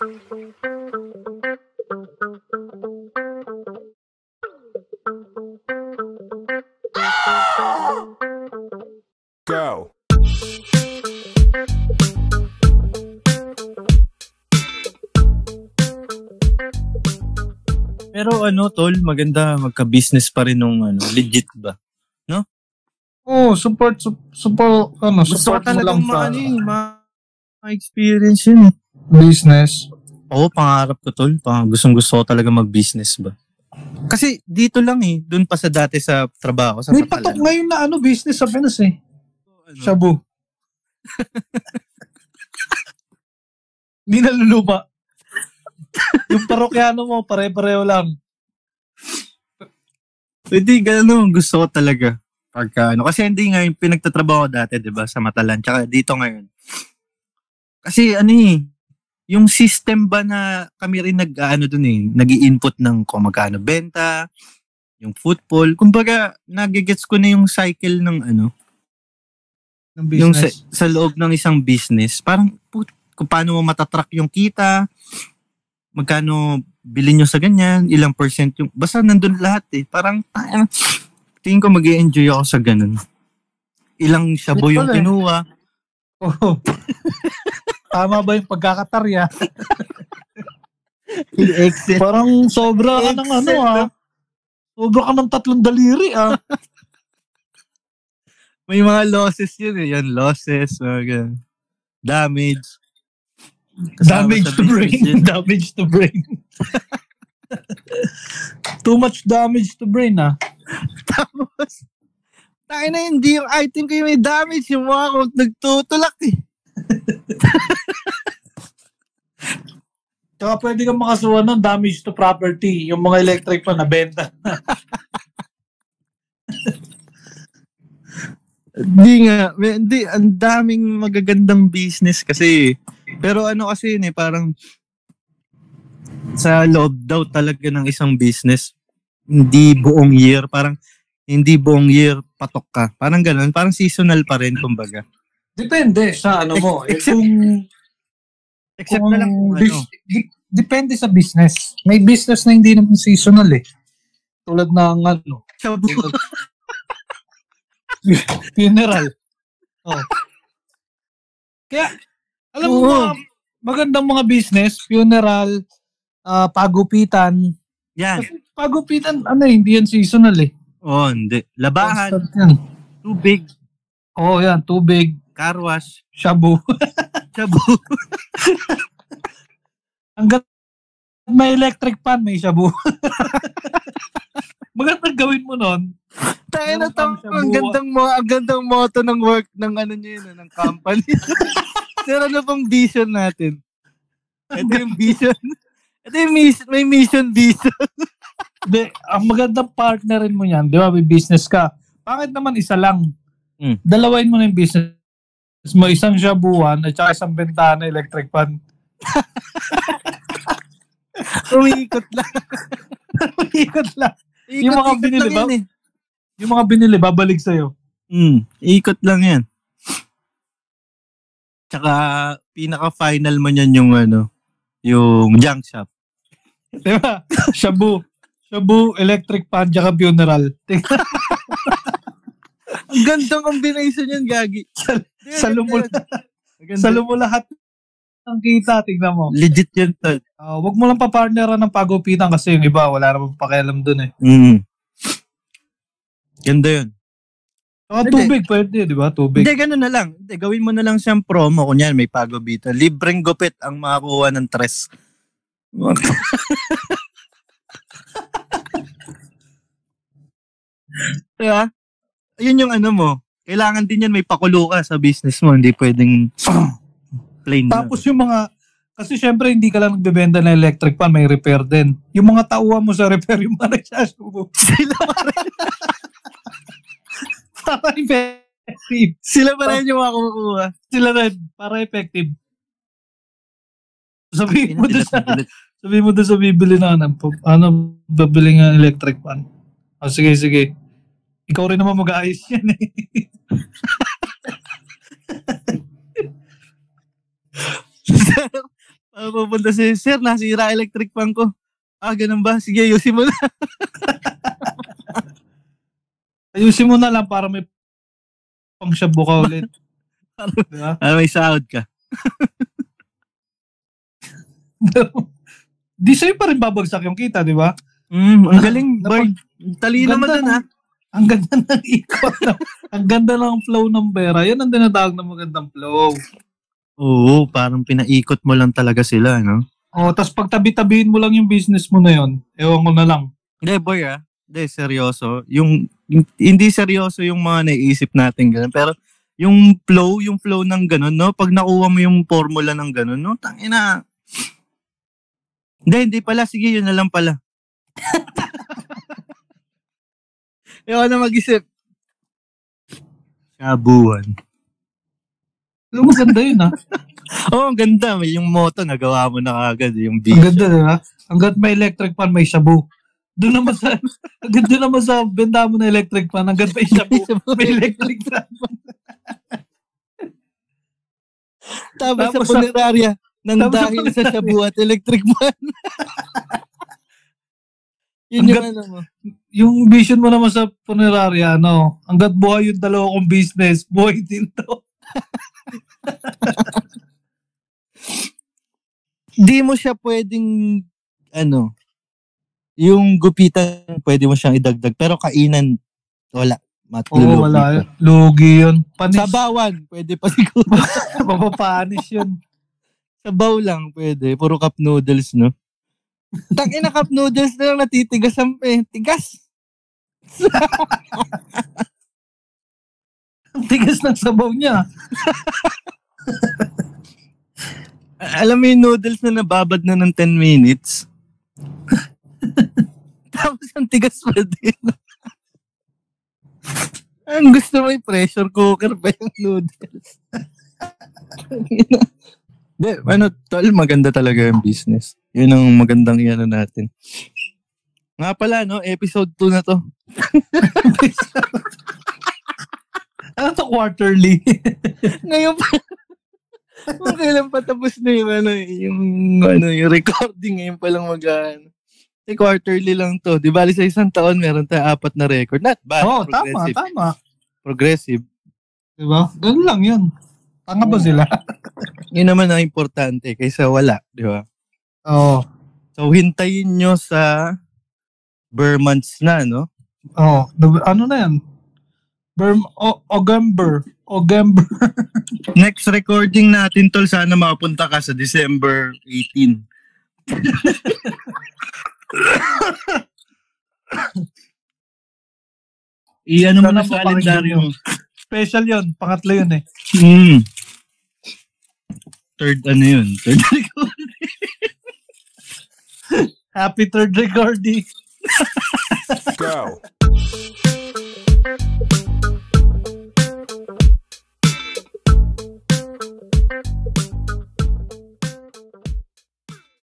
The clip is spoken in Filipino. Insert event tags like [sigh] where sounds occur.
Go. Pero ano, tol, maganda magka-business pa rin nung ano, legit ba? Oh, support, su- support, ano, Gusto support mo lang talagang sa ma, ano, eh, ma- ma-experience yun eh. Business. Oo, pangarap ko tol. Pang, gustong gusto ko talaga mag-business ba? Kasi dito lang eh, doon pa sa dati sa trabaho, sa May patok ngayon na ano, business sa Pinas eh. Ano, Shabu. Hindi [laughs] nalulupa. yung parokyano mo, pare-pareho lang. Hindi, ganun, gusto ko talaga. Pagka, ano, kasi hindi nga yung pinagtatrabaho dati, di ba, sa Matalan. Tsaka dito ngayon. Kasi ano eh, yung system ba na kami rin nag, ano dun eh, nag input ng kung magkano benta, yung football. Kumbaga, nagigets ko na yung cycle ng ano, Ng yung sa, business. sa loob ng isang business. Parang, put, kung paano mo matatrack yung kita, magkano bilhin nyo sa ganyan, ilang percent yung, basta nandun lahat eh. Parang, ah, tingin ko mag enjoy ako sa ganun. Ilang shabu Yun yung eh. kinuha. Oh. [laughs] Tama ba yung pagkakatarya? [laughs] Excel. Parang sobra ka ng ano Excel, ah. Sobra ka ng tatlong daliri ah. [laughs] May mga losses yun eh. Yan, losses, mga ganun. Damage. Kasama Damage to brain. yun. [laughs] damage to brain. Too much damage to brain ah. Tapos, tayo na hindi yung item ko yung may damage. Yung mga nagtutulak eh. Tsaka pwede kang makasuhan ng damage to property. Yung mga electric pa na benta. Hindi nga, hindi, ang daming magagandang business kasi. Pero ano kasi yun eh, parang sa loob daw talaga ng isang business, hindi buong year, parang hindi buong year patok ka. Parang ganun, parang seasonal pa rin, kumbaga. Depende sa ano mo. Eh, Except- kung, Except kung na lang kung ano. bis- di- depende sa business. May business na hindi naman seasonal eh. Tulad ng ano, Shabu. [laughs] funeral. Oh. Kaya, alam mo, Oo. mga magandang mga business, funeral, ah, pagupitan. Yan. Kasi pagupitan, ano eh, hindi yan seasonal eh. Oh, hindi. Labahan, Constant yan. tubig, Oo, oh, yan. Tubig, car wash, shabu. [laughs] shabu. [laughs] Hanggat may electric pan, may shabu. [laughs] Magandang gawin mo nun. Tayo na shabu. ang gandang mo, ang gandang motto ng work ng ano niya yun, ng company. Sir, ano pang vision natin? Ito yung vision. Ito yung mission, may mission vision. Hindi, ang magandang partnerin mo yan, di ba, may business ka. Bakit naman isa lang? Mm. Dalawain mo na yung business mo, isang shabuan at saka isang bentana electric pan. [laughs] Umiikot lang. [laughs] Ikot lang. Ikot, Yung mga ikot binili ba? eh. Yung mga binili, babalik sa'yo. Mm, ikot lang yan. Tsaka, pinaka-final mo niyan yung ano, yung junk shop. Di ba? Shabu. Shabu, electric pan, tsaka funeral. [laughs] Ang gandang combination yan, Gagi. Salo mo, Maganda. salo mo lahat ng kita, tignan mo. Legit yun, tol. Ah, wag mo lang papartneran ng pagupitan kasi yung iba, wala namang pakialam dun eh. Mm. Ganda yun. Saka Hindi. tubig, pwede, di ba? Tubig. Hindi, gano'n na lang. Hindi, gawin mo na lang siyang promo. Kunyan, may pagobita. Libreng gupit ang makakuha ng tres. [laughs] diba? Yun yung ano mo. Kailangan din yan may pakulo ka sa business mo. Hindi pwedeng [clears throat] plain na. Tapos yung mga, kasi syempre hindi ka lang nagbebenta ng electric pan, may repair din. Yung mga tauhan mo sa repair, yung mga nagsasubo. [laughs] sila, pa rin, [laughs] Para effective. sila pa rin yung makukuha. Sila rin, para effective. Sabihin mo doon sa, sabihin mo doon sa bibili na, ano, ano, babili ng electric pan. Ah, sige, sige. Ikaw rin naman mag-aayos yan eh. [laughs] Ah, pupunta si Sir, nasira electric fan ko. Ah, ganun ba? Sige, ayusin mo na. [laughs] Ayusin mo na lang para may pang shabu ka ulit. diba? Ah, may sahod ka. [laughs] Di sa'yo pa rin babagsak yung kita, di ba? Mm, ang galing, Napag- boy. Talino mo Ganda dun, ha? Ng- Ang ganda [laughs] ng ikot. ng- ang ganda ng flow ng pera. Yan ang tinatawag na magandang flow. Oo, parang pinaikot mo lang talaga sila, no? O, tapos pag tabi-tabihin mo lang yung business mo na yon, ewan ko na lang. Hindi, boy, ah. Hindi, seryoso. Yung, yung- hindi seryoso yung mga naiisip natin ganun. Pero, yung flow, yung flow ng ganun, no? Pag nakuha mo yung formula ng ganun, no? Tangina. Hindi, hindi pala. Sige, yun na lang pala. [laughs] Ayaw na mag-isip. Shabuan. Alam mo, ganda yun [laughs] ha. Oh, ang ganda. May yung moto, nagawa mo na kagad. Yung Ang beat. ganda, di ba? Hanggat may electric fan, may shabu. Doon naman sa, [laughs] hanggang doon naman sa benda mo na electric fan, hanggat may shabu, [laughs] may electric fan. Tapos, Tapos sa sa- punerarya, nang Tapos sa dahil sa punerarya. shabu at electric man. Yun yung Hanggat- ano mo. Yung vision mo naman sa punerarya, ano, hanggat buhay yung dalawa kong business, buhay din to. [laughs] Di mo siya pwedeng, ano, yung gupitan, pwede mo siyang idagdag. Pero kainan, wala. Oo, Matulog. wala yun. Lugi yun. Panis. Sabawan, pwede pa siguro. [laughs] Mapapanis yun. Sabaw lang, pwede. Puro cup noodles, no? Tangina cup noodles na lang natitigas ang eh. Tigas. [laughs] Tigas ng sabaw niya. [laughs] Alam mo yung noodles na nababad na ng 10 minutes? [laughs] Tapos ang tigas pa din. ang gusto mo yung pressure cooker pa yung noodles. Hindi, ano, tol, maganda talaga yung business. Yun ang magandang iano natin. Nga pala, no, episode 2 na to. [laughs] Ano to quarterly? [laughs] Ngayon pa. Kung kailan pa tapos na yung ano, yung, ano, yung recording ngayon pa lang mag ano. Eh, quarterly lang to. Di ba, sa isang taon, meron tayo apat na record. Not bad. Oo, oh, tama, progressive. tama. Progressive. Diba? Ganun lang yun. Tanga ba sila? [laughs] Yun naman ang importante kaysa wala. Di ba? Oo. So, hintayin nyo sa Burmans na, no? Oo. Oh, ano na yan? Berm, o, Ogember. Ogember. [laughs] Next recording natin, tol, sana makapunta ka sa December 18. [laughs] Iyan mo na sa kalendaryo. Special yun. Pangatlo yun eh. Mm. Third ano yun? Third [laughs] Happy third recording. Go.